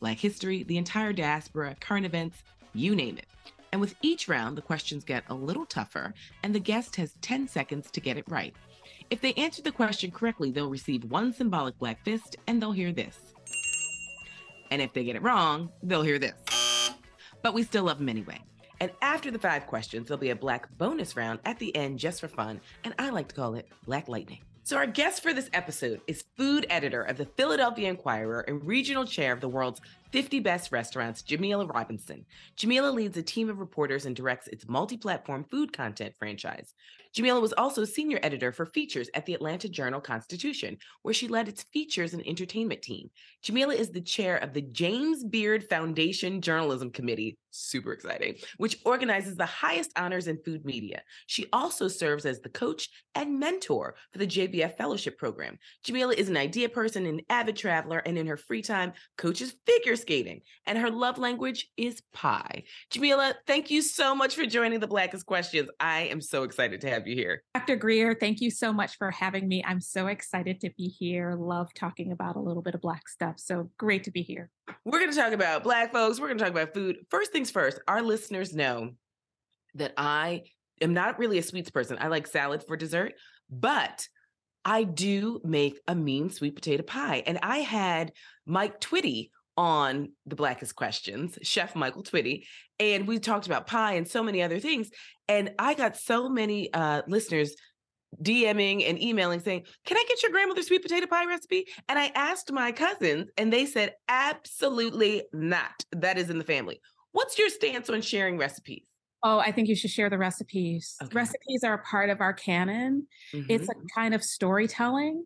Black history, the entire diaspora, current events, you name it. And with each round, the questions get a little tougher, and the guest has 10 seconds to get it right. If they answer the question correctly, they'll receive one symbolic black fist and they'll hear this. And if they get it wrong, they'll hear this. But we still love them anyway. And after the five questions, there'll be a black bonus round at the end just for fun, and I like to call it Black Lightning. So, our guest for this episode is food editor of the Philadelphia Inquirer and regional chair of the world's 50 Best Restaurants, Jamila Robinson. Jamila leads a team of reporters and directs its multi platform food content franchise. Jamila was also senior editor for features at the Atlanta Journal Constitution, where she led its features and entertainment team. Jamila is the chair of the James Beard Foundation Journalism Committee, super exciting, which organizes the highest honors in food media. She also serves as the coach and mentor for the JBF Fellowship Program. Jamila is an idea person, an avid traveler, and in her free time, coaches figure skating. And her love language is pie. Jamila, thank you so much for joining the Blackest Questions. I am so excited to have you here. Dr. Greer, thank you so much for having me. I'm so excited to be here. Love talking about a little bit of Black stuff. So great to be here. We're going to talk about Black folks. We're going to talk about food. First things first, our listeners know that I am not really a sweets person. I like salad for dessert, but I do make a mean sweet potato pie. And I had Mike Twitty on the Blackest Questions, Chef Michael Twitty, and we talked about pie and so many other things. And I got so many uh, listeners DMing and emailing saying, Can I get your grandmother's sweet potato pie recipe? And I asked my cousins, and they said, Absolutely not. That is in the family. What's your stance on sharing recipes? Oh, I think you should share the recipes. Okay. Recipes are a part of our canon. Mm-hmm. It's a mm-hmm. kind of storytelling.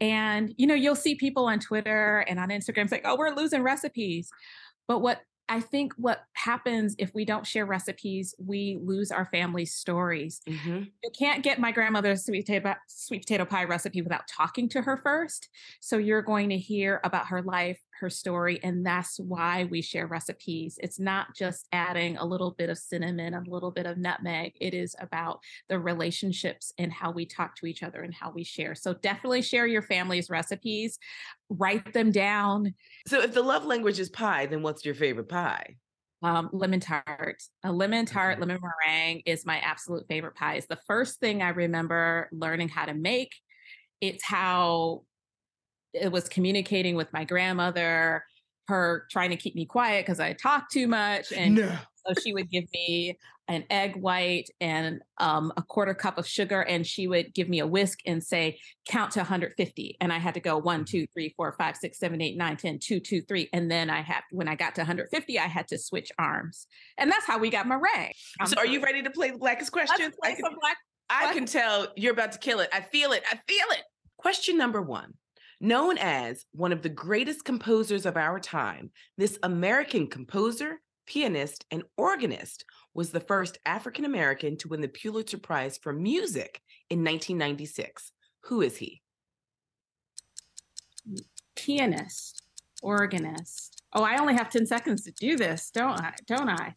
And, you know, you'll see people on Twitter and on Instagram saying, oh, we're losing recipes. But what I think what happens if we don't share recipes, we lose our family stories. Mm-hmm. You can't get my grandmother's sweet potato, sweet potato pie recipe without talking to her first. So you're going to hear about her life, her story, and that's why we share recipes. It's not just adding a little bit of cinnamon, a little bit of nutmeg. It is about the relationships and how we talk to each other and how we share. So definitely share your family's recipes, write them down. So if the love language is pie, then what's your favorite pie? Um, lemon tart. A lemon tart, lemon meringue is my absolute favorite pie. It's the first thing I remember learning how to make. It's how it was communicating with my grandmother, her trying to keep me quiet because I talked too much. And no. so she would give me an egg white and um, a quarter cup of sugar, and she would give me a whisk and say, count to 150. And I had to go one, two, three, four, five, six, seven, eight, nine, 10, two, two, three. And then I had, when I got to 150, I had to switch arms. And that's how we got meringue. Um, so are you ready to play the blackest question? I can, black- I can tell you're about to kill it. I feel it. I feel it. Question number one Known as one of the greatest composers of our time, this American composer, pianist, and organist was the first African American to win the Pulitzer Prize for Music in 1996. Who is he? Pianist, organist. Oh, I only have 10 seconds to do this, don't I? Don't I?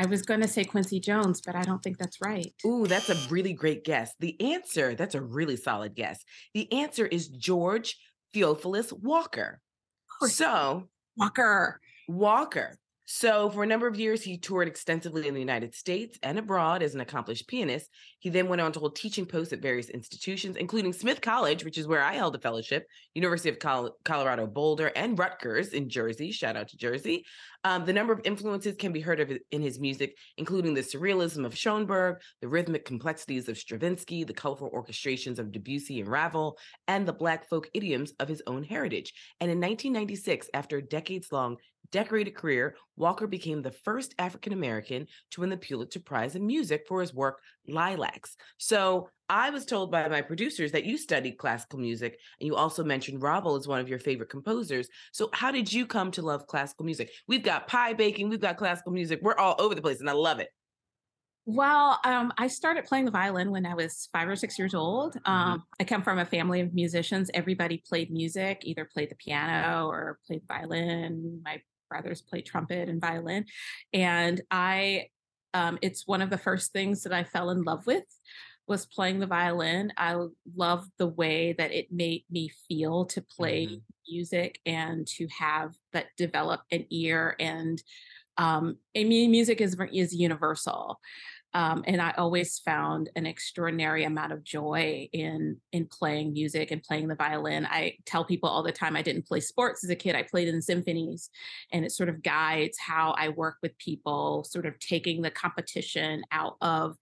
I was going to say Quincy Jones, but I don't think that's right. Ooh, that's a really great guess. The answer, that's a really solid guess. The answer is George Theophilus Walker. So, Walker. Walker. So, for a number of years, he toured extensively in the United States and abroad as an accomplished pianist. He then went on to hold teaching posts at various institutions, including Smith College, which is where I held a fellowship, University of Col- Colorado Boulder, and Rutgers in Jersey. Shout out to Jersey. Um, the number of influences can be heard of in his music, including the surrealism of Schoenberg, the rhythmic complexities of Stravinsky, the colorful orchestrations of Debussy and Ravel, and the Black folk idioms of his own heritage. And in 1996, after a decades long decorated career, Walker became the first African American to win the Pulitzer Prize in Music for his work Lilacs. So I was told by my producers that you studied classical music and you also mentioned Ravel as one of your favorite composers. So how did you come to love classical music? We've got pie baking, we've got classical music, we're all over the place and I love it. Well, um, I started playing the violin when I was five or six years old. Mm-hmm. Um, mm-hmm. I come from a family of musicians. Everybody played music, either played the piano or played violin. My brothers play trumpet and violin. And I, um, it's one of the first things that I fell in love with was playing the violin. I love the way that it made me feel to play mm-hmm. music and to have that develop an ear and um, I mean, music is is universal. Um, and I always found an extraordinary amount of joy in in playing music and playing the violin. I tell people all the time I didn't play sports as a kid. I played in symphonies, and it sort of guides how I work with people, sort of taking the competition out of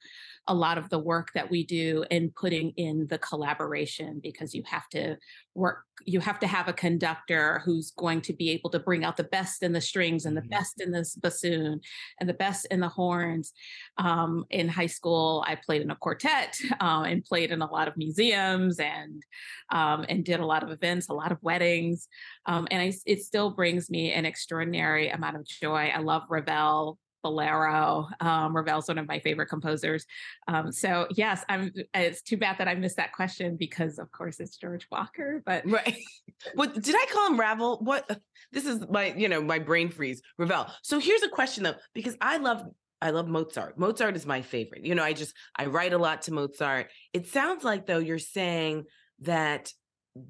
a lot of the work that we do in putting in the collaboration because you have to work you have to have a conductor who's going to be able to bring out the best in the strings and the mm-hmm. best in the bassoon and the best in the horns. Um, in high school i played in a quartet uh, and played in a lot of museums and um, and did a lot of events a lot of weddings. Um, and I, it still brings me an extraordinary amount of joy. I love ravel Bolero. Um, Ravel's one of my favorite composers. Um, so yes, I'm. It's too bad that I missed that question because, of course, it's George Walker. But right. What did I call him? Ravel? What? This is my, you know, my brain freeze. Ravel. So here's a question though, because I love I love Mozart. Mozart is my favorite. You know, I just I write a lot to Mozart. It sounds like though you're saying that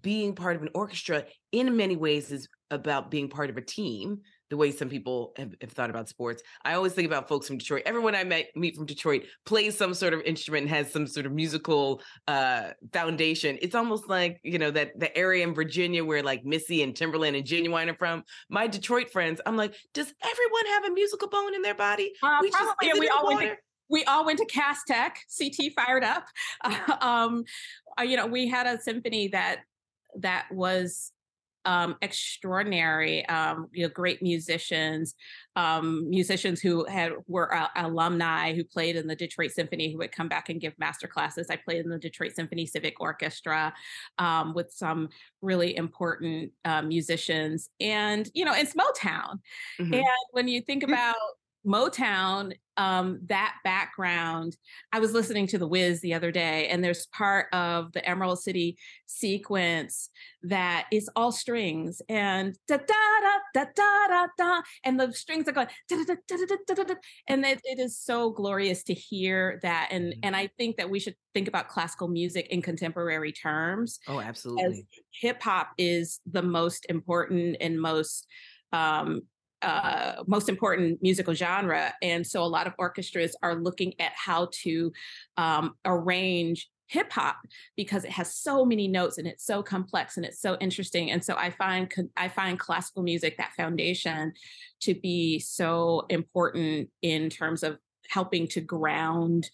being part of an orchestra in many ways is about being part of a team the way some people have, have, thought about sports. I always think about folks from Detroit. Everyone I met, meet from Detroit plays some sort of instrument and has some sort of musical uh, foundation. It's almost like, you know, that the area in Virginia where like Missy and Timbaland and Ginuwine are from. My Detroit friends, I'm like, does everyone have a musical bone in their body? Uh, we probably, just, we all went to we all went to Cass Tech, CT fired up. um, uh, you know, we had a symphony that that was um, extraordinary, um, you know, great musicians, um, musicians who had were uh, alumni who played in the Detroit Symphony, who would come back and give master classes. I played in the Detroit Symphony Civic Orchestra um, with some really important uh, musicians, and you know, it's Motown. Mm-hmm. And when you think about Motown, um, that background, I was listening to The Wiz the other day, and there's part of the Emerald City sequence that is all strings and da da da da da da da, and the strings are going da da da da da da da, and it, it is so glorious to hear that. And and mm-hmm. I think that we should think about classical music in contemporary terms. Oh, absolutely. Hip hop is the most important and most um, uh, most important musical genre. And so a lot of orchestras are looking at how to um, arrange hip hop because it has so many notes and it's so complex and it's so interesting. And so I find I find classical music that foundation to be so important in terms of helping to ground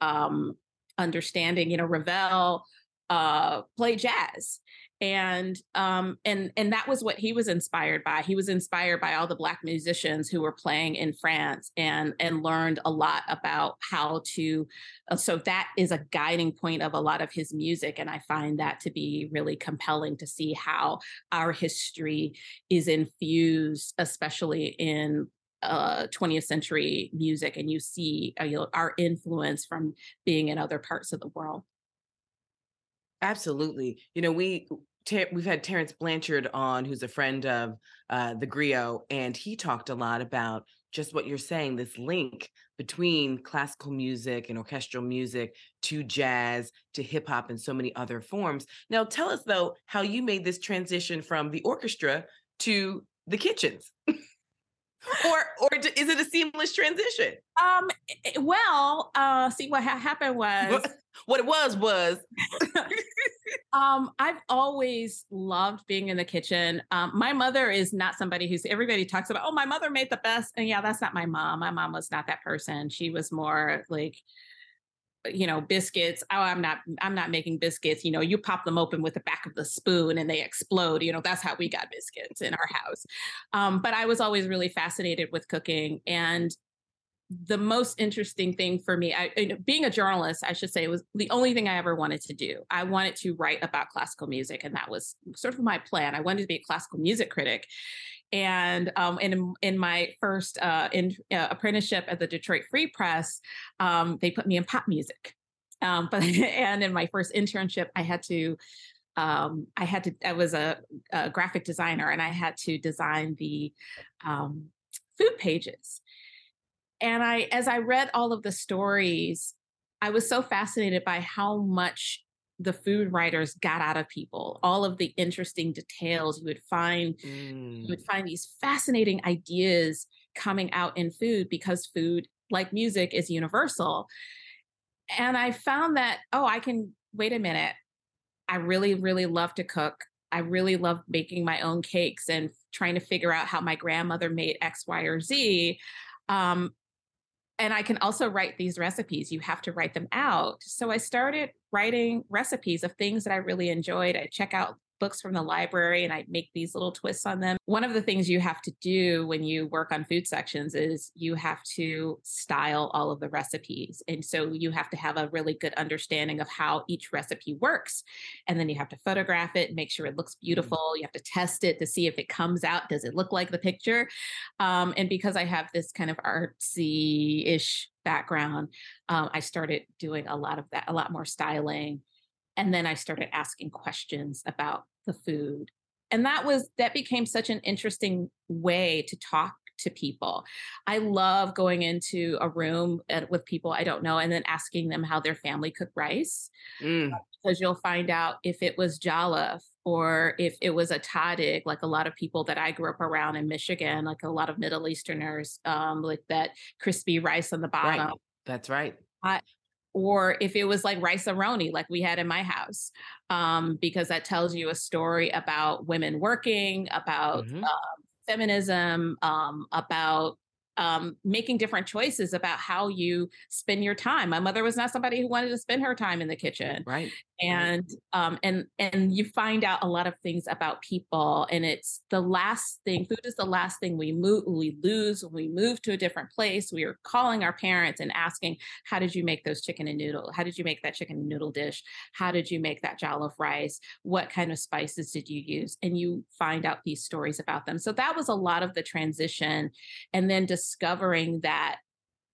um, understanding. You know, Ravel uh, jazz and um and and that was what he was inspired by. He was inspired by all the black musicians who were playing in france and and learned a lot about how to uh, so that is a guiding point of a lot of his music and i find that to be really compelling to see how our history is infused especially in uh, 20th century music and you see uh, you know, our influence from being in other parts of the world Absolutely. You know, we we've had Terence Blanchard on, who's a friend of uh, the Grio, and he talked a lot about just what you're saying this link between classical music and orchestral music to jazz to hip hop and so many other forms. Now, tell us though how you made this transition from the orchestra to the kitchens. or or is it a seamless transition? Um well, uh see what ha- happened was what it was was um i've always loved being in the kitchen. Um my mother is not somebody who's everybody talks about oh my mother made the best and yeah that's not my mom. My mom was not that person. She was more like you know biscuits oh i'm not i'm not making biscuits you know you pop them open with the back of the spoon and they explode you know that's how we got biscuits in our house. Um, but i was always really fascinated with cooking and the most interesting thing for me I, being a journalist i should say was the only thing i ever wanted to do. I wanted to write about classical music and that was sort of my plan. I wanted to be a classical music critic and um, in in my first uh, in uh, apprenticeship at the Detroit Free Press, um, they put me in pop music. Um, but and in my first internship, I had to um, I had to I was a, a, graphic designer and I had to design the um, food pages. And I as I read all of the stories, I was so fascinated by how much the food writers got out of people all of the interesting details you would find mm. you would mm. find these fascinating ideas coming out in food because food like music is universal and i found that oh i can wait a minute i really really love to cook i really love making my own cakes and trying to figure out how my grandmother made x y or z um, and I can also write these recipes. You have to write them out. So I started writing recipes of things that I really enjoyed. I check out books from the library and I make these little twists on them. One of the things you have to do when you work on food sections is you have to style all of the recipes. And so you have to have a really good understanding of how each recipe works. And then you have to photograph it, make sure it looks mm-hmm. beautiful. You have to test it to see if it comes out. Does it look like the picture? Um, and because I have this kind of artsy ish background, um, I started doing a lot of that, a lot more styling and then i started asking questions about the food and that was that became such an interesting way to talk to people i love going into a room at, with people i don't know and then asking them how their family cooked rice mm. because you'll find out if it was jollof or if it was a tahdig, like a lot of people that I grew up around in Michigan, like a lot of Middle Easterners, um, like that crispy rice on the bottom. Right. That's right. I, or if it was like Rice-A-Roni, like we had in my house, um, because that tells you a story about women working, about mm-hmm. uh, feminism, um, about um, making different choices about how you spend your time. My mother was not somebody who wanted to spend her time in the kitchen, right? And um, and and you find out a lot of things about people, and it's the last thing. Food is the last thing we move, we lose when we move to a different place. We are calling our parents and asking, "How did you make those chicken and noodle? How did you make that chicken and noodle dish? How did you make that jollof rice? What kind of spices did you use?" And you find out these stories about them. So that was a lot of the transition, and then just discovering that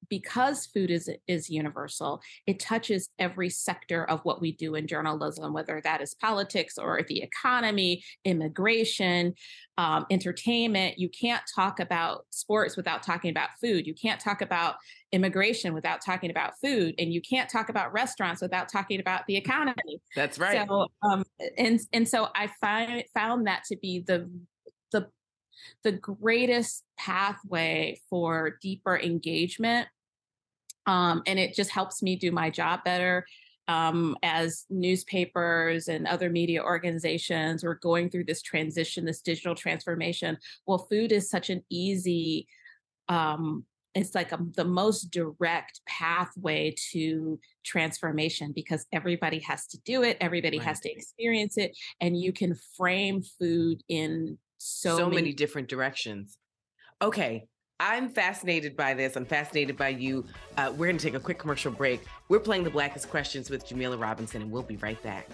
because food is is universal it touches every sector of what we do in journalism whether that is politics or the economy immigration um, entertainment. You can't talk about sports without talking about food. You can't talk about immigration without talking about food and you can't talk about restaurants without talking about the economy. That's right. So um, and and so i find found that to be the the greatest pathway for deeper engagement. Um, and it just helps me do my job better. Um, as newspapers and other media organizations were going through this transition, this digital transformation, well, food is such an easy, um, it's like a, the most direct pathway to transformation because everybody has to do it, everybody right. has to experience it, and you can frame food in so, so many, many different directions. Okay, I'm fascinated by this. I'm fascinated by you. Uh, we're going to take a quick commercial break. We're playing the Blackest Questions with Jamila Robinson, and we'll be right back.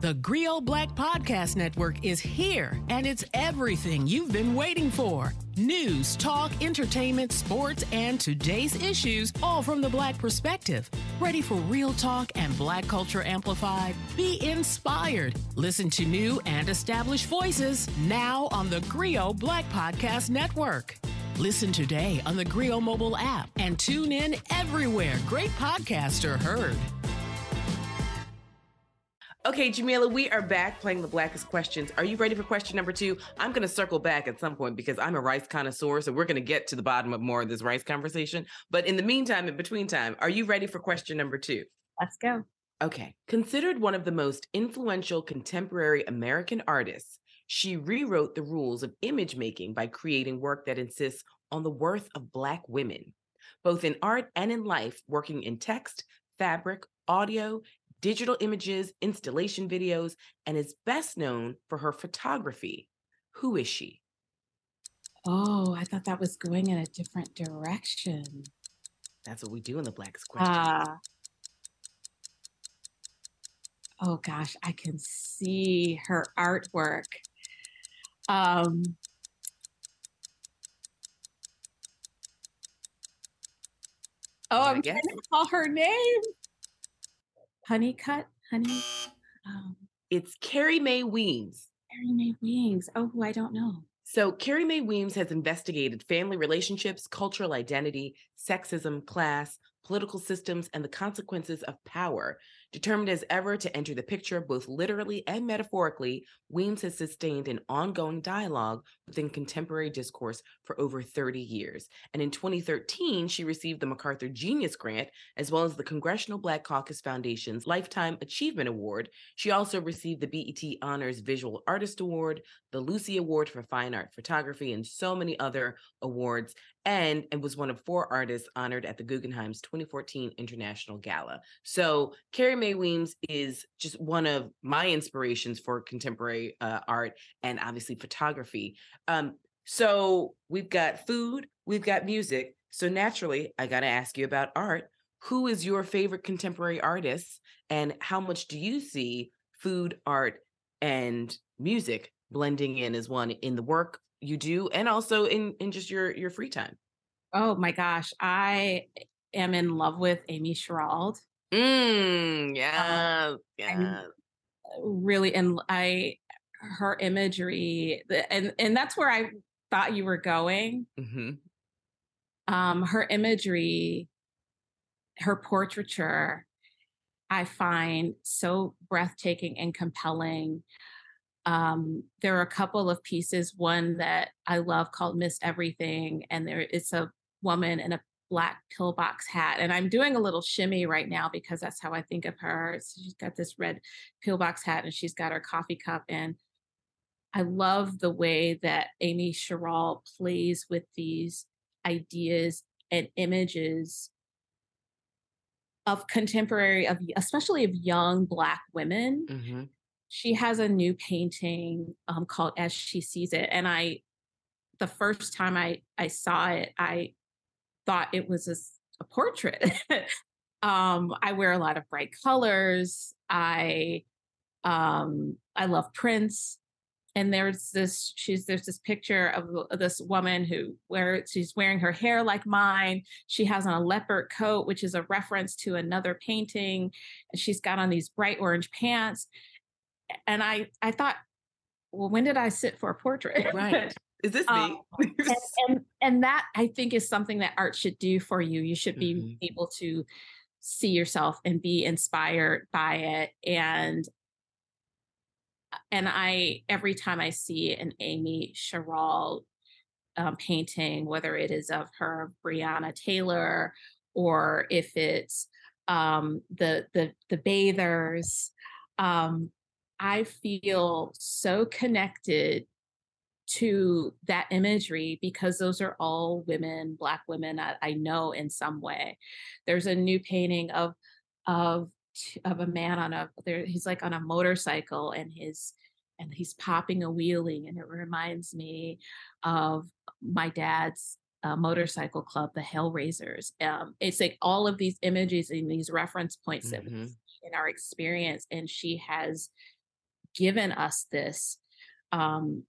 The Grio Black Podcast Network is here, and it's everything you've been waiting for news, talk, entertainment, sports, and today's issues, all from the Black perspective. Ready for real talk and Black culture amplified? Be inspired. Listen to new and established voices now on the Grio Black Podcast Network. Listen today on the Grio mobile app and tune in everywhere great podcasts are heard. Okay, Jamila, we are back playing the blackest questions. Are you ready for question number two? I'm going to circle back at some point because I'm a rice connoisseur. So we're going to get to the bottom of more of this rice conversation. But in the meantime, in between time, are you ready for question number two? Let's go. Okay. Considered one of the most influential contemporary American artists, she rewrote the rules of image making by creating work that insists on the worth of Black women, both in art and in life, working in text, fabric, audio, digital images, installation videos, and is best known for her photography. Who is she? Oh, I thought that was going in a different direction. That's what we do in the Black Question. Uh, oh gosh, I can see her artwork. Um, oh, I'm trying to call her name. Honeycut, honey. Um, it's Carrie Mae Weems. Carrie Mae Weems. Oh, I don't know. So, Carrie Mae Weems has investigated family relationships, cultural identity, sexism, class, political systems, and the consequences of power. Determined as ever to enter the picture, both literally and metaphorically, Weems has sustained an ongoing dialogue within contemporary discourse for over 30 years. And in 2013, she received the MacArthur Genius Grant, as well as the Congressional Black Caucus Foundation's Lifetime Achievement Award. She also received the BET Honors Visual Artist Award, the Lucy Award for Fine Art Photography, and so many other awards and and was one of four artists honored at the Guggenheim's 2014 International Gala. So Carrie Mae Weems is just one of my inspirations for contemporary uh, art and obviously photography. Um, so we've got food, we've got music. So naturally, I got to ask you about art. Who is your favorite contemporary artist, and how much do you see food, art, and music blending in as one in the work you do and also in in just your your free time oh my gosh i am in love with amy sherald mm, yeah um, yeah really and i her imagery and and that's where i thought you were going mm-hmm. um her imagery her portraiture i find so breathtaking and compelling um, there are a couple of pieces. One that I love called "Miss Everything," and there it's a woman in a black pillbox hat. And I'm doing a little shimmy right now because that's how I think of her. So she's got this red pillbox hat and she's got her coffee cup. And I love the way that Amy Sherald plays with these ideas and images of contemporary of especially of young black women mm-hmm she has a new painting um, called As She Sees It. And I, the first time I, I saw it, I thought it was a, a portrait. um, I wear a lot of bright colors. I, um, I love Prince. And there's this, she's, there's this picture of this woman who where she's wearing her hair like mine. She has on a leopard coat, which is a reference to another painting. And she's got on these bright orange pants and I I thought, well, when did I sit for a portrait? Right. Is this me? Um, and, and, and that I think is something that art should do for you. You should be mm-hmm. able to see yourself and be inspired by it. And and I every time I see an Amy Sherald um, painting, whether it is of her Breonna Taylor or if it's um, the the the bathers, um, I feel so connected to that imagery because those are all women, black women I, I know in some way. There's a new painting of of of a man on a there he's like on a motorcycle and his and he's popping a wheeling and it reminds me of my dad's uh, motorcycle club the hellraisers um, it's like all of these images and these reference points mm-hmm. in our experience and she has given us this um,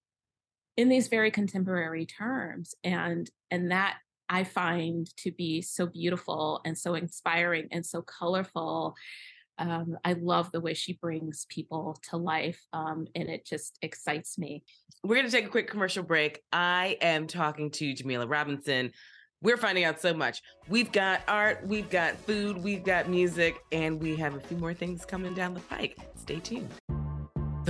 in these very contemporary terms and and that i find to be so beautiful and so inspiring and so colorful um, i love the way she brings people to life um, and it just excites me we're going to take a quick commercial break i am talking to jamila robinson we're finding out so much. We've got art, we've got food, we've got music, and we have a few more things coming down the pike. Stay tuned.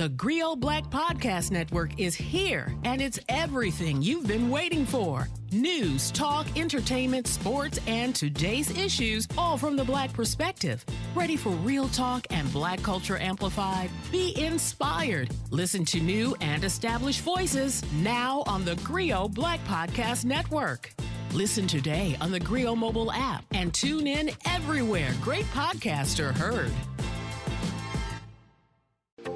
The Grio Black Podcast Network is here, and it's everything you've been waiting for news, talk, entertainment, sports, and today's issues, all from the Black perspective. Ready for real talk and Black culture amplified? Be inspired. Listen to new and established voices now on the Grio Black Podcast Network. Listen today on the Grio mobile app and tune in everywhere great podcasts are heard.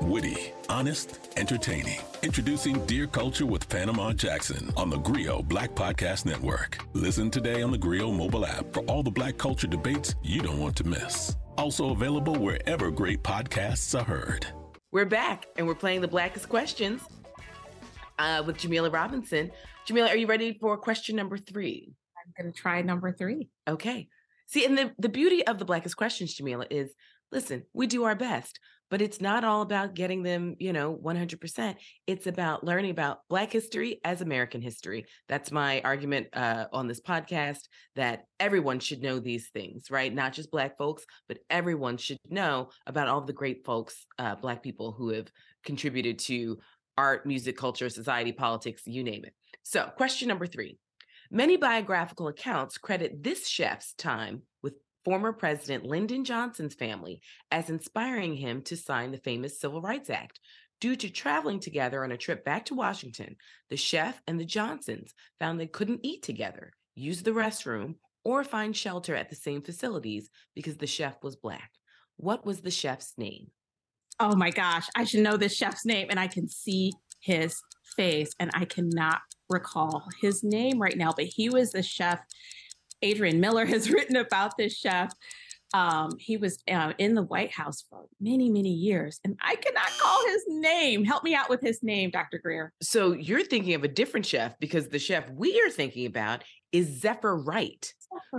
Witty, honest, entertaining. Introducing Dear Culture with Panama Jackson on the Grio Black Podcast Network. Listen today on the Grio mobile app for all the black culture debates you don't want to miss. Also available wherever great podcasts are heard. We're back and we're playing the Blackest Questions uh, with Jamila Robinson. Jamila, are you ready for question number three? I'm going to try number three. Okay. See, and the, the beauty of the Blackest Questions, Jamila, is listen, we do our best, but it's not all about getting them, you know, 100%. It's about learning about Black history as American history. That's my argument uh, on this podcast that everyone should know these things, right? Not just Black folks, but everyone should know about all the great folks, uh, Black people who have contributed to art, music, culture, society, politics, you name it. So, question number three. Many biographical accounts credit this chef's time with former President Lyndon Johnson's family as inspiring him to sign the famous Civil Rights Act. Due to traveling together on a trip back to Washington, the chef and the Johnsons found they couldn't eat together, use the restroom, or find shelter at the same facilities because the chef was Black. What was the chef's name? Oh my gosh, I should know this chef's name, and I can see his face, and I cannot recall his name right now, but he was the chef. Adrian Miller has written about this chef. Um, he was uh, in the White House for many, many years, and I cannot call his name. Help me out with his name, Dr. Greer. So you're thinking of a different chef because the chef we are thinking about is Zephyr Wright,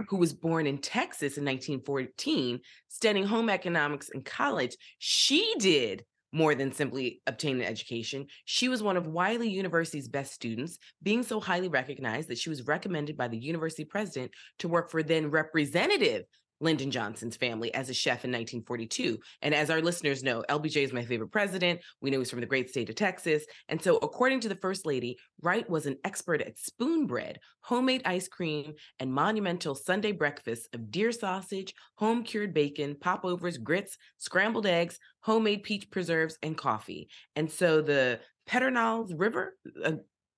who was born in Texas in 1914, studying home economics in college. She did more than simply obtain an education. She was one of Wiley University's best students, being so highly recognized that she was recommended by the university president to work for then Representative Lyndon Johnson's family as a chef in 1942. And as our listeners know, LBJ is my favorite president. We know he's from the great state of Texas. And so, according to the First Lady, Wright was an expert at spoon bread, homemade ice cream, and monumental Sunday breakfasts of deer sausage, home cured bacon, popovers, grits, scrambled eggs, homemade peach preserves, and coffee. And so, the Pedernales River, uh,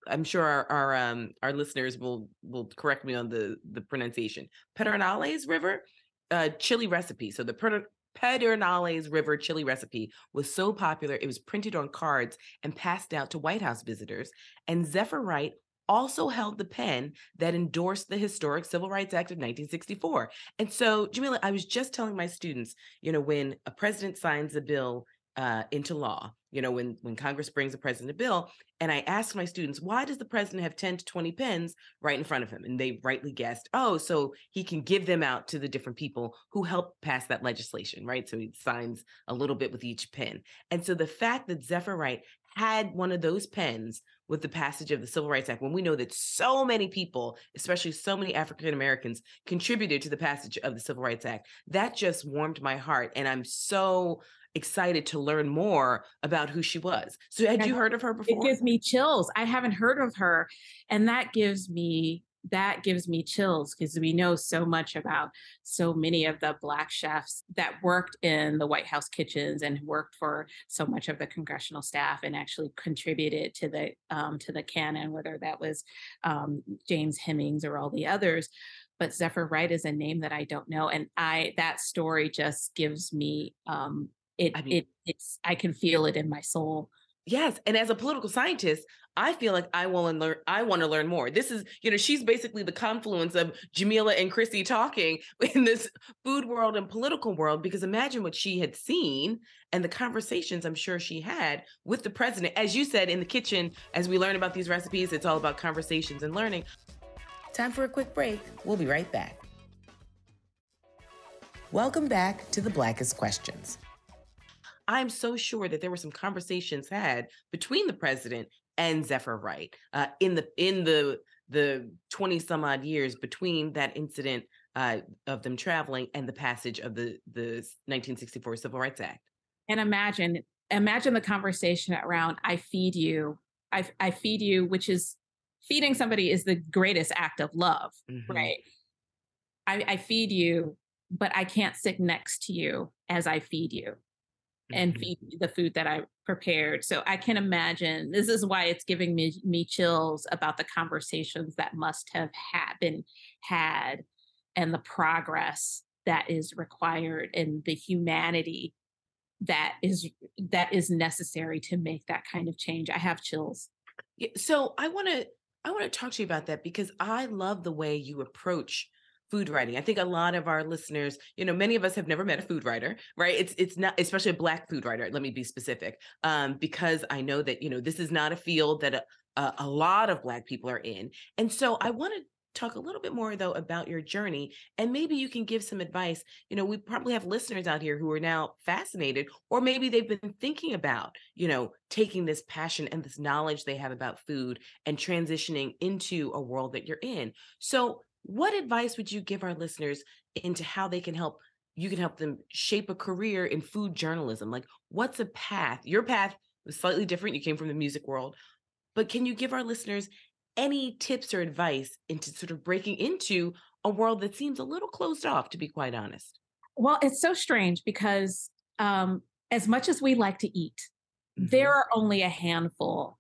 I'm sure our our, um, our listeners will will correct me on the the pronunciation. Pedernales River uh, chili recipe. So the Pedernales River chili recipe was so popular, it was printed on cards and passed out to White House visitors. And Zephyr Wright also held the pen that endorsed the historic Civil Rights Act of 1964. And so, Jamila, I was just telling my students, you know, when a president signs a bill uh, into law, you know, when when Congress brings a president a bill, and I ask my students, why does the president have 10 to 20 pens right in front of him? And they rightly guessed, oh, so he can give them out to the different people who help pass that legislation, right? So he signs a little bit with each pen. And so the fact that Zephyr Wright had one of those pens with the passage of the Civil Rights Act, when we know that so many people, especially so many African Americans, contributed to the passage of the Civil Rights Act, that just warmed my heart. And I'm so excited to learn more about who she was. So had you heard of her before? It gives me chills. I haven't heard of her. And that gives me that gives me chills because we know so much about so many of the black chefs that worked in the White House kitchens and worked for so much of the congressional staff and actually contributed to the um, to the canon, whether that was um, James Hemings or all the others. But Zephyr Wright is a name that I don't know, and I that story just gives me um, it I mean, it it's I can feel it in my soul. Yes, and as a political scientist, I feel like I to learn. I want to learn more. This is, you know, she's basically the confluence of Jamila and Chrissy talking in this food world and political world. Because imagine what she had seen and the conversations I'm sure she had with the president. As you said in the kitchen, as we learn about these recipes, it's all about conversations and learning. Time for a quick break. We'll be right back. Welcome back to the Blackest Questions. I'm so sure that there were some conversations had between the president and Zephyr Wright uh, in the in the the 20 some odd years between that incident uh, of them traveling and the passage of the the 1964 Civil Rights Act. And imagine imagine the conversation around I feed you, I I feed you, which is feeding somebody is the greatest act of love, mm-hmm. right? I, I feed you, but I can't sit next to you as I feed you and mm-hmm. feed the food that I prepared. So I can imagine this is why it's giving me me chills about the conversations that must have had been had and the progress that is required and the humanity that is that is necessary to make that kind of change. I have chills. So I want to I want to talk to you about that because I love the way you approach food writing. I think a lot of our listeners, you know, many of us have never met a food writer, right? It's it's not especially a black food writer. Let me be specific, um, because I know that you know this is not a field that a, a lot of black people are in, and so I want to talk a little bit more though about your journey and maybe you can give some advice you know we probably have listeners out here who are now fascinated or maybe they've been thinking about you know taking this passion and this knowledge they have about food and transitioning into a world that you're in so what advice would you give our listeners into how they can help you can help them shape a career in food journalism? Like what's a path? Your path was slightly different you came from the music world but can you give our listeners any tips or advice into sort of breaking into a world that seems a little closed off to be quite honest? Well it's so strange because um as much as we like to eat mm-hmm. there are only a handful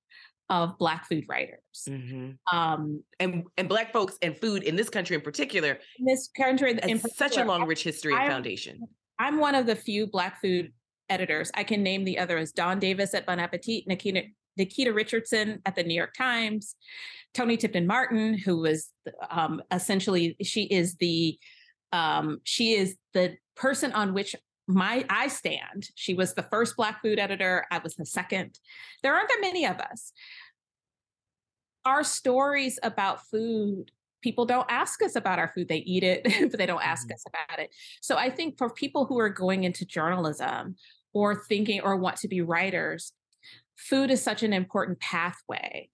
of black food writers. Mm-hmm. um, and and black folks and food in this country in particular in this country in such a long rich history and foundation. I'm one of the few black food editors. I can name the others dawn davis at bon appetit nikita nikita richardson at the new york times Toni tipton martin who was um, essentially she is the um, she is the person on which my I stand. She was the first Black food editor. I was the second. There aren't that many of us. Our stories about food, people don't ask us about our food. They eat it, but they don't ask mm-hmm. us about it. So I think for people who are going into journalism or thinking or want to be writers, food is such an important pathway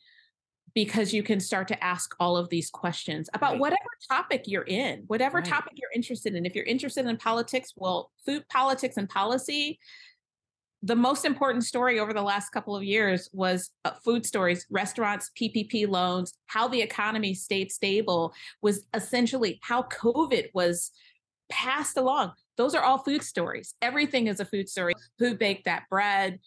because you can start to ask all of these questions about right. whatever topic you're in, whatever right. topic you're interested in. If you're interested in politics, well, food politics and policy, the most important story over the last couple of years was uh, food stories, restaurants, PPP loans, how the economy stayed stable was essentially how COVID was passed along. Those are all food stories. Everything is a food story. Who baked that bread?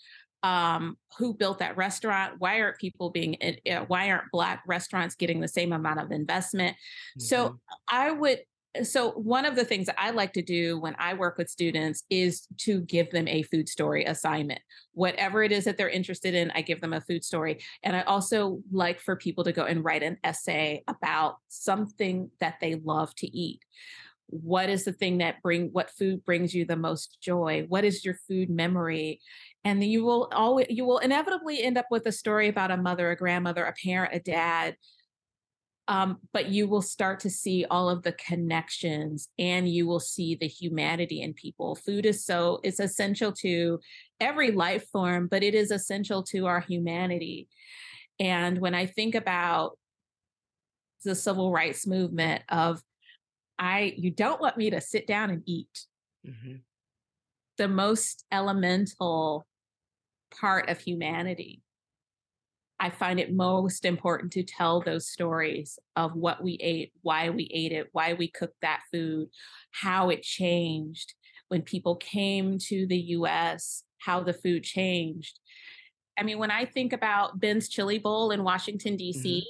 Um, who built that restaurant? Why aren't people being uh, why aren't black restaurants getting the same amount of investment? Mm-hmm. so i would so one of the things that i like to do when i work with students is to give them a food story assignment. Whatever it is that they're interested in i give them a food story. And i also like for people to go and write an essay about something that they love to eat. What is the thing that bring what food brings you the most joy? What is your food memory and you will always you will inevitably end up with a story about a mother a grandmother a parent a dad um, but you will start to see all of the connections and you will see the humanity in people food is so it's essential to every life form but it is essential to our humanity and when i think about the civil rights movement of I you don't want me to sit down and eat. Mm-hmm. The most elemental part of humanity. I find it most important to tell those stories of what we ate, why we ate it, why we cooked that food, how it changed when people came to the US, how the food changed. I mean, when I think about Ben's Chili Bowl in Washington, D.C., mm-hmm.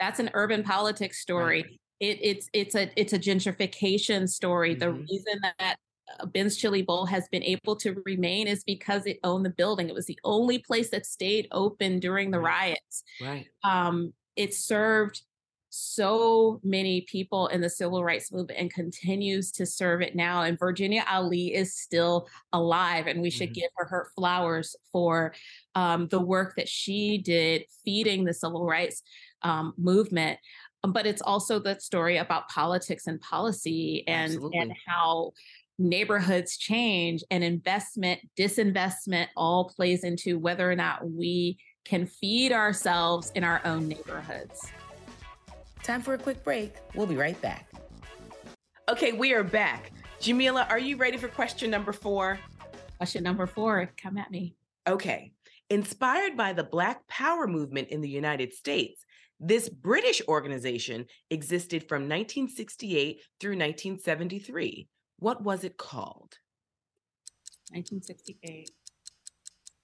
that's an urban politics story. Right it, it's it's a it's a gentrification story. Mm-hmm. The reason that Ben's Chili Bowl has been able to remain is because it owned the building. It was the only place that stayed open during the riots. Right. Um, it served so many people in the civil rights movement and continues to serve it now. And Virginia Ali is still alive, and we should mm-hmm. give her her flowers for um, the work that she did feeding the civil rights um, movement. But it's also the story about politics and policy and Absolutely. and how neighborhoods change and investment disinvestment all plays into whether or not we can feed ourselves in our own neighborhoods. Time for a quick break. We'll be right back. Okay we are back. Jamila are you ready for question number four? Question number four come at me. Okay. Inspired by the black power movement in the united states this British organization existed from 1968 through 1973. What was it called? 1968.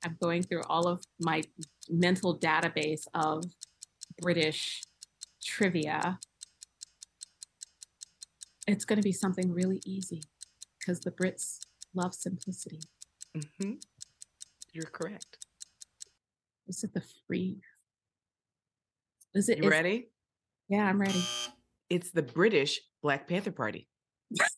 I'm going through all of my mental database of British trivia. It's going to be something really easy because the Brits love simplicity. Mm-hmm. You're correct. Is it the free? Is it? You is- ready? Yeah, I'm ready. It's the British Black Panther Party.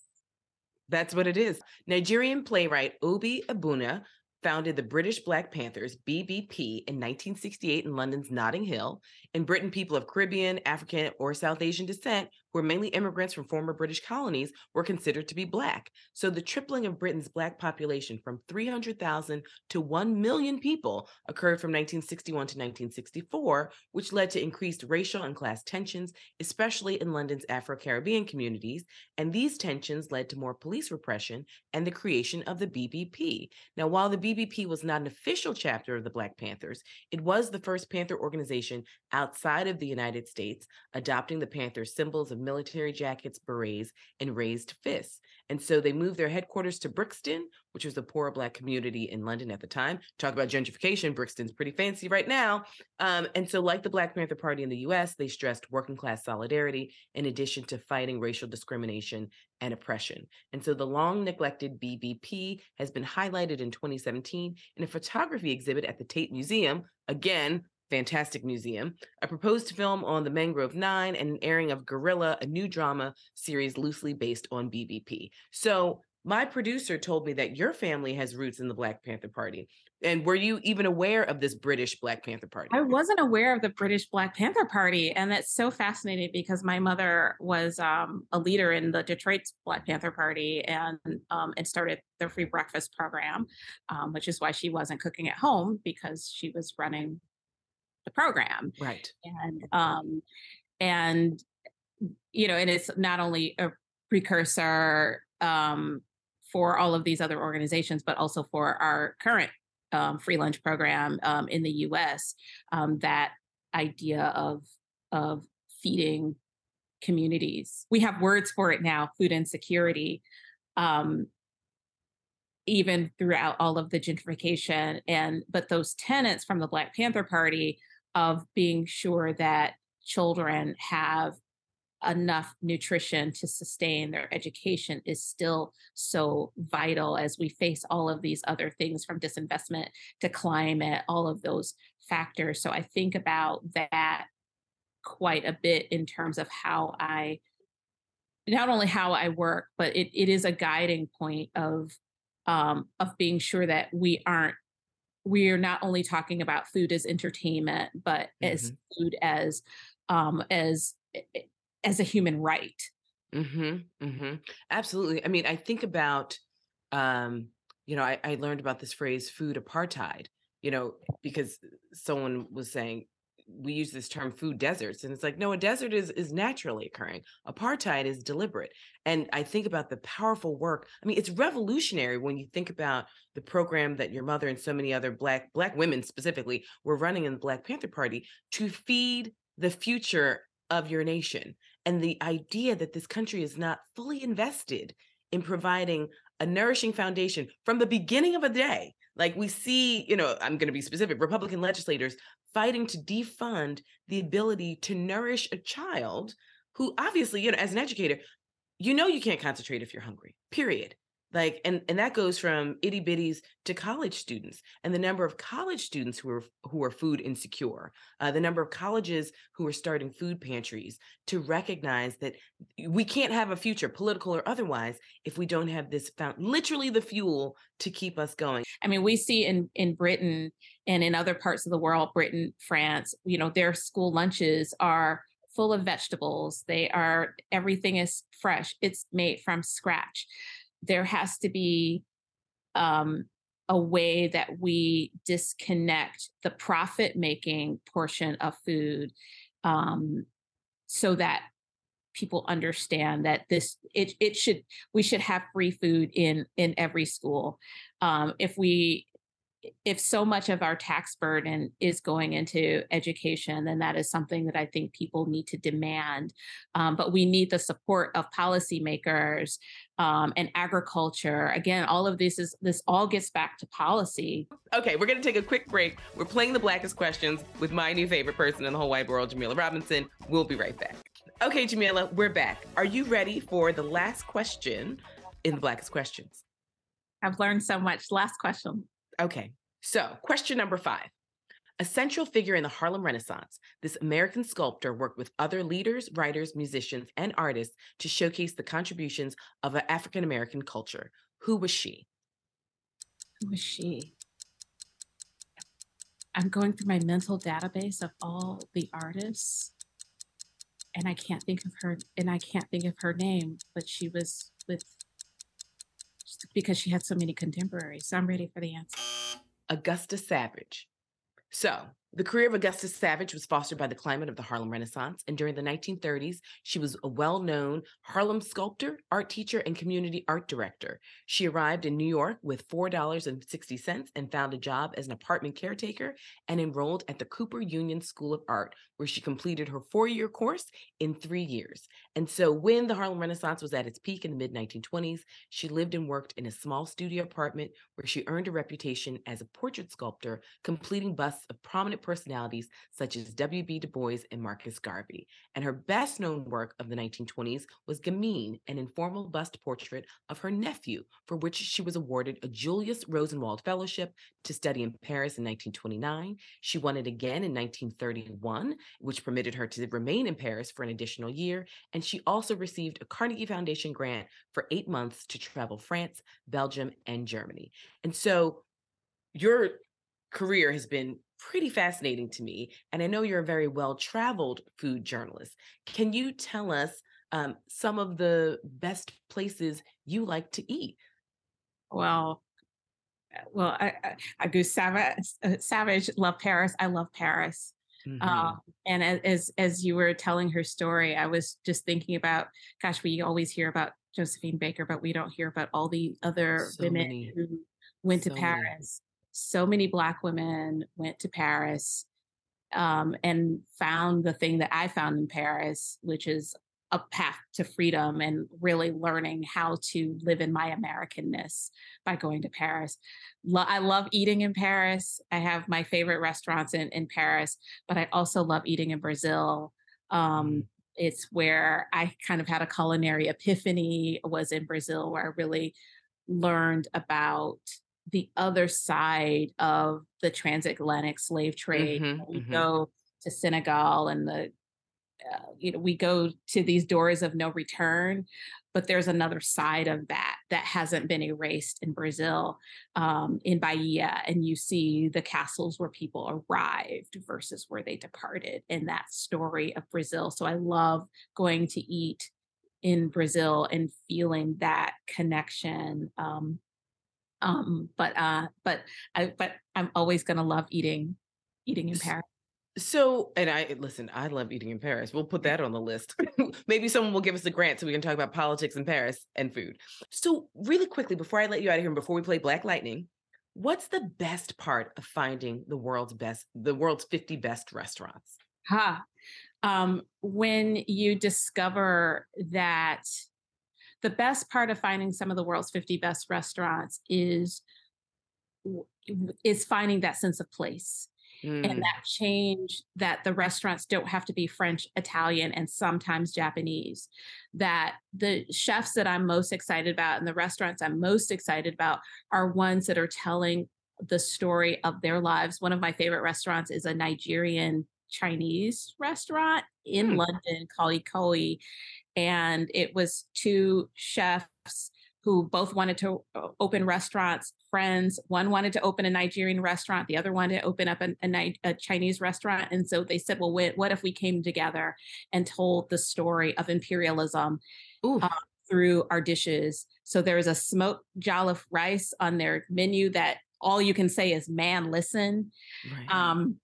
That's what it is. Nigerian playwright Obi Egbuna founded the British Black Panthers, BBP, in 1968 in London's Notting Hill. In Britain, people of Caribbean, African, or South Asian descent, who were mainly immigrants from former British colonies, were considered to be Black. So the tripling of Britain's Black population from 300,000 to 1 million people occurred from 1961 to 1964, which led to increased racial and class tensions, especially in London's Afro Caribbean communities. And these tensions led to more police repression and the creation of the BBP. Now, while the BBP was not an official chapter of the Black Panthers, it was the first Panther organization outside of the United States, adopting the Panther symbols of military jackets, berets, and raised fists. And so they moved their headquarters to Brixton, which was a poor Black community in London at the time. Talk about gentrification, Brixton's pretty fancy right now. Um, and so, like the Black Panther Party in the US, they stressed working class solidarity in addition to fighting racial discrimination and oppression. And so the long neglected BBP has been highlighted in 2017 in a photography exhibit at the Tate Museum. Again, fantastic museum, a proposed film on the Mangrove Nine, and an airing of Guerrilla, a new drama series loosely based on BBP. So my producer told me that your family has roots in the Black Panther Party. And were you even aware of this British Black Panther Party? I wasn't aware of the British Black Panther Party, and that's so fascinating because my mother was um, a leader in the Detroit Black Panther Party and um, and started the free breakfast program, um, which is why she wasn't cooking at home because she was running the program. Right. And um, and you know, and it's not only a precursor um, for all of these other organizations, but also for our current um, free lunch program um, in the U.S. Um, that idea of of feeding communities. We have words for it now: food insecurity. Um, even throughout all of the gentrification and but those tenants from the black panther party of being sure that children have enough nutrition to sustain their education is still so vital as we face all of these other things from disinvestment to climate, all of those factors. So I think about that quite a bit in terms of how I not only how I work, but it, it is a guiding point of um, of being sure that we aren't we are not only talking about food as entertainment, but mm-hmm. as food as um, as as a human right. Mm-hmm, mm-hmm. Absolutely. I mean, I think about, um, you know, I, I learned about this phrase "food apartheid." You know, because someone was saying we use this term food deserts and it's like no a desert is is naturally occurring. Apartheid is deliberate. And i think about the powerful work i mean it's revolutionary when you think about the program that your mother and so many other black black women specifically were running in the black panther party to feed the future of your nation. And the idea that this country is not fully invested in providing a nourishing foundation from the beginning of a day. Like we see, you know, I'm going to be specific Republican legislators fighting to defund the ability to nourish a child who obviously, you know, as an educator, you know you can't concentrate if you're hungry. Period like and and that goes from itty bitties to college students and the number of college students who are who are food insecure uh, the number of colleges who are starting food pantries to recognize that we can't have a future political or otherwise if we don't have this found literally the fuel to keep us going. I mean we see in in britain and in other parts of the world britain france you know their school lunches are full of vegetables. They are everything is fresh. It's made from scratch there has to be um, a way that we disconnect the profit making portion of food um, so that people understand that this it it should we should have free food in in every school. Um, if we if so much of our tax burden is going into education, then that is something that I think people need to demand. Um, but we need the support of policymakers um, and agriculture. Again, all of this is this all gets back to policy. Okay, we're gonna take a quick break. We're playing the blackest questions with my new favorite person in the whole wide world, Jamila Robinson. We'll be right back. Okay, Jamila, we're back. Are you ready for the last question in the blackest questions? I've learned so much. Last question. Okay. So, question number five. A central figure in the Harlem Renaissance, this American sculptor worked with other leaders, writers, musicians, and artists to showcase the contributions of an African American culture. Who was she? Who was she? I'm going through my mental database of all the artists and I can't think of her and I can't think of her name, but she was with because she had so many contemporaries. So I'm ready for the answer. Augusta Savage. So, the career of Augusta Savage was fostered by the climate of the Harlem Renaissance, and during the 1930s, she was a well known Harlem sculptor, art teacher, and community art director. She arrived in New York with $4.60 and found a job as an apartment caretaker and enrolled at the Cooper Union School of Art, where she completed her four year course in three years. And so, when the Harlem Renaissance was at its peak in the mid 1920s, she lived and worked in a small studio apartment where she earned a reputation as a portrait sculptor, completing busts of prominent personalities such as W.B. Du Bois and Marcus Garvey. And her best known work of the 1920s was Gamine, an informal bust portrait of her nephew, for which she was awarded a Julius Rosenwald Fellowship to study in Paris in 1929. She won it again in 1931 which permitted her to remain in Paris for an additional year. And she also received a Carnegie Foundation grant for eight months to travel France, Belgium, and Germany. And so your career has been pretty fascinating to me. And I know you're a very well traveled food journalist. Can you tell us um, some of the best places you like to eat? Well, uh, well, I, I, I go savage, uh, savage. Love Paris. I love Paris. Mm-hmm. Um, and as as you were telling her story, I was just thinking about, gosh, we always hear about Josephine Baker, but we don't hear about all the other so women many. who went so to Paris. Many. So many Black women went to Paris um, and found the thing that I found in Paris, which is a path to freedom and really learning how to live in my Americanness by going to Paris. Lo- I love eating in Paris. I have my favorite restaurants in, in Paris, but I also love eating in Brazil. Um, mm. it's where I kind of had a culinary epiphany was in Brazil, where I really learned about the other side of the transatlantic slave trade. Mm-hmm, we mm-hmm. go to Senegal and the uh, you know we go to these doors of no return but there's another side of that that hasn't been erased in brazil um, in bahia and you see the castles where people arrived versus where they departed in that story of brazil. So i love going to eat in brazil and feeling that connection um, um, but uh, but I, but i'm always going to love eating eating in paris so, and I listen, I love eating in Paris. We'll put that on the list. Maybe someone will give us a grant so we can talk about politics in Paris and food. So, really quickly, before I let you out of here and before we play Black Lightning, what's the best part of finding the world's best, the world's 50 best restaurants? Ha. Huh. Um, when you discover that the best part of finding some of the world's 50 best restaurants is is finding that sense of place mm. and that change that the restaurants don't have to be French, Italian, and sometimes Japanese. That the chefs that I'm most excited about and the restaurants I'm most excited about are ones that are telling the story of their lives. One of my favorite restaurants is a Nigerian Chinese restaurant in mm. London called Ikoyi. And it was two chefs who both wanted to uh, open restaurants, friends. One wanted to open a Nigerian restaurant, the other wanted to open up a, a, a Chinese restaurant. And so they said, well, wait, what if we came together and told the story of imperialism uh, through our dishes? So there's a smoked jollof rice on their menu that all you can say is, man, listen. Right. Um,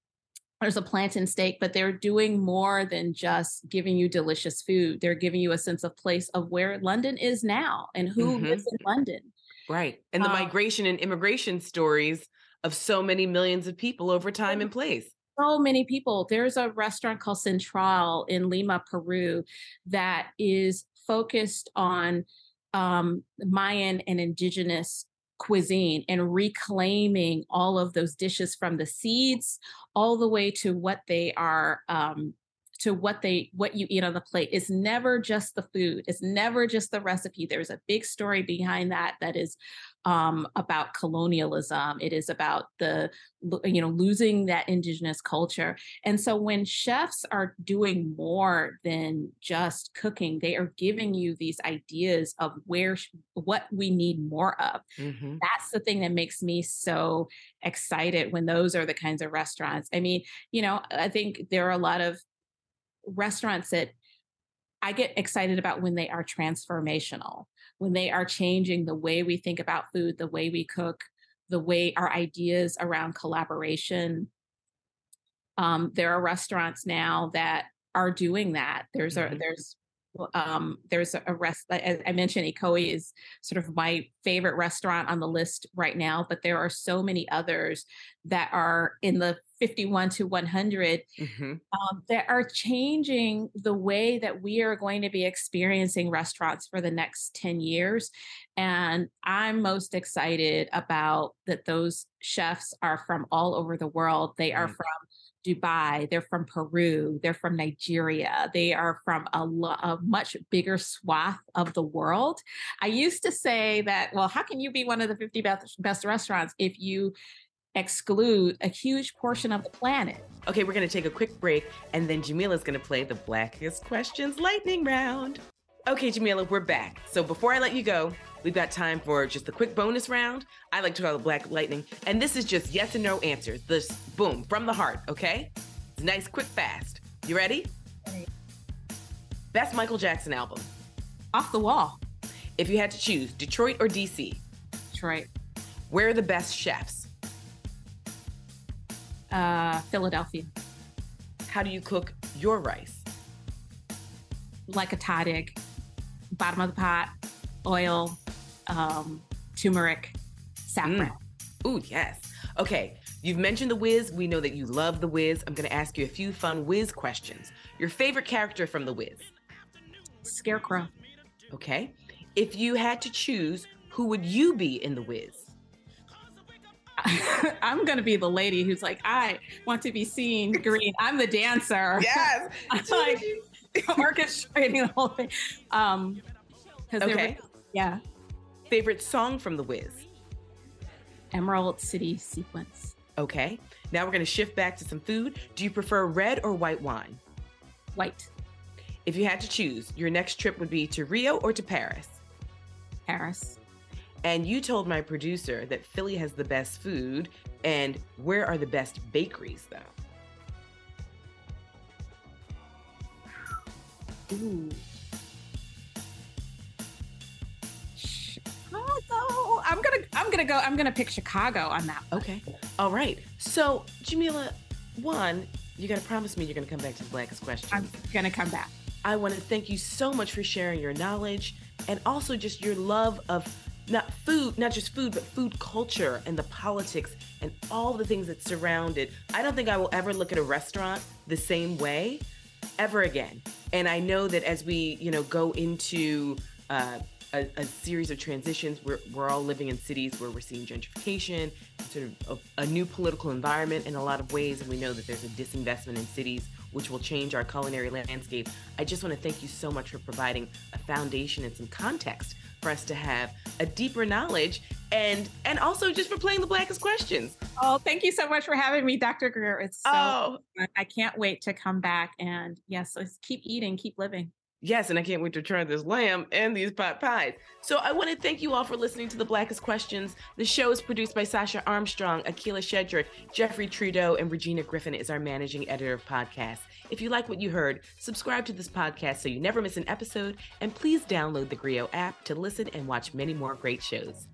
there's a plantain steak, but they're doing more than just giving you delicious food. They're giving you a sense of place of where London is now and who mm-hmm. lives in London. Right. And the um, migration and immigration stories of so many millions of people over time and place so many people. There's a restaurant called Central in Lima, Peru, that is focused on um, Mayan and indigenous cuisine and reclaiming all of those dishes from the seeds all the way to what they are um, to what they what you eat on the plate. It's never just the food. It's never just the recipe. There's a big story behind that that is um, about colonialism. It is about the you know losing that indigenous culture. And so when chefs are doing more than just cooking they are giving you these ideas of where what we need more of. Mm-hmm. that's the thing that makes me so excited when those are the kinds of restaurants. I mean you know i think there are a lot of restaurants that I get excited about when they are transformational, when they are changing the way we think about food, the way we cook, the way our ideas around collaboration. Um, there are restaurants now that are doing that. There's mm-hmm. a there's um, there's a rest as I mentioned, Ikoyi is sort of my favorite restaurant on the list right now, but there are so many others that are in the 51 to 100 mm-hmm. um, that are changing the way that we are going to be experiencing restaurants for the next 10 years. And I'm most excited about that those chefs are from all over the world. They are mm-hmm. from Dubai, they're from Peru, they're from Nigeria, they are from a, lo- a, much bigger swath of the world. I used to say that, well, how can you be one of the 50 best, best restaurants if you exclude a huge portion of the planet. Okay, we're going to take a quick break and then Jamila's going to play the Blackest Questions lightning round. Okay, Jamila, we're back. So before I let you go, we've got time for just a quick bonus round. I like to call it Black Lightning. And this is just yes and no answers. This boom, from the heart, okay? It's nice, quick, fast. You ready? Ready. Best Michael Jackson album. Off the wall. If you had to choose, Detroit or DC? Detroit. Where are the best chefs? Uh, Philadelphia. How do you cook your rice? Like a tahdig, bottom of the pot, oil, um, turmeric, saffron. Mm. Ooh, yes. Okay, you've mentioned The Wiz. We know that you love The Wiz. I'm going to ask you a few fun Wiz questions. Your favorite character from The Wiz? Scarecrow. Okay. If you had to choose, who would you be in The Wiz? I'm going to be the lady who's like, I want to be seen green. I'm the dancer. Yes. I'm like orchestrating the whole thing. Um, okay. yeah. Favorite song from The Wiz? Emerald City Sequence. Okay. Now we're going to shift back to some food. Do you prefer red or white wine? White. If you had to choose, your next trip would be to Rio or to Paris? Paris. And you told my producer that Philly has the best food. And where are the best bakeries, though? Ooh. Chicago. I'm gonna I'm gonna go, I'm gonna pick Chicago on that. One. Okay. All right. So Jamila, one, you gotta promise me you're gonna come back to the Blackest Question. I'm gonna come back. I want to thank you so much for sharing your knowledge and also just your love of not food, not just food, but food culture and the politics and all the things that surround it. I don't think I will ever look at a restaurant the same way ever again. And I know that as we, you know, go into uh, a, a, series of transitions, we're, we're all living in cities where we're seeing gentrification, sort of a, a new political environment in a lot of ways, and we know that there's a disinvestment in cities which will change our culinary landscape. I just want to thank you so much for providing a foundation and some context for us to have a deeper knowledge and and also just for playing the blackest questions. Oh, thank you so much for having me, Dr. Greer. It's so oh. I can't wait to come back and yes, let's keep eating, keep living. Yes, and I can't wait to try this lamb and these pot pies. So I want to thank you all for listening to The Blackest Questions. The show is produced by Sasha Armstrong, Akila Shedrick, Jeffrey Trudeau, and Regina Griffin is our managing editor of podcasts. If you like what you heard, subscribe to this podcast so you never miss an episode, and please download the Grio app to listen and watch many more great shows.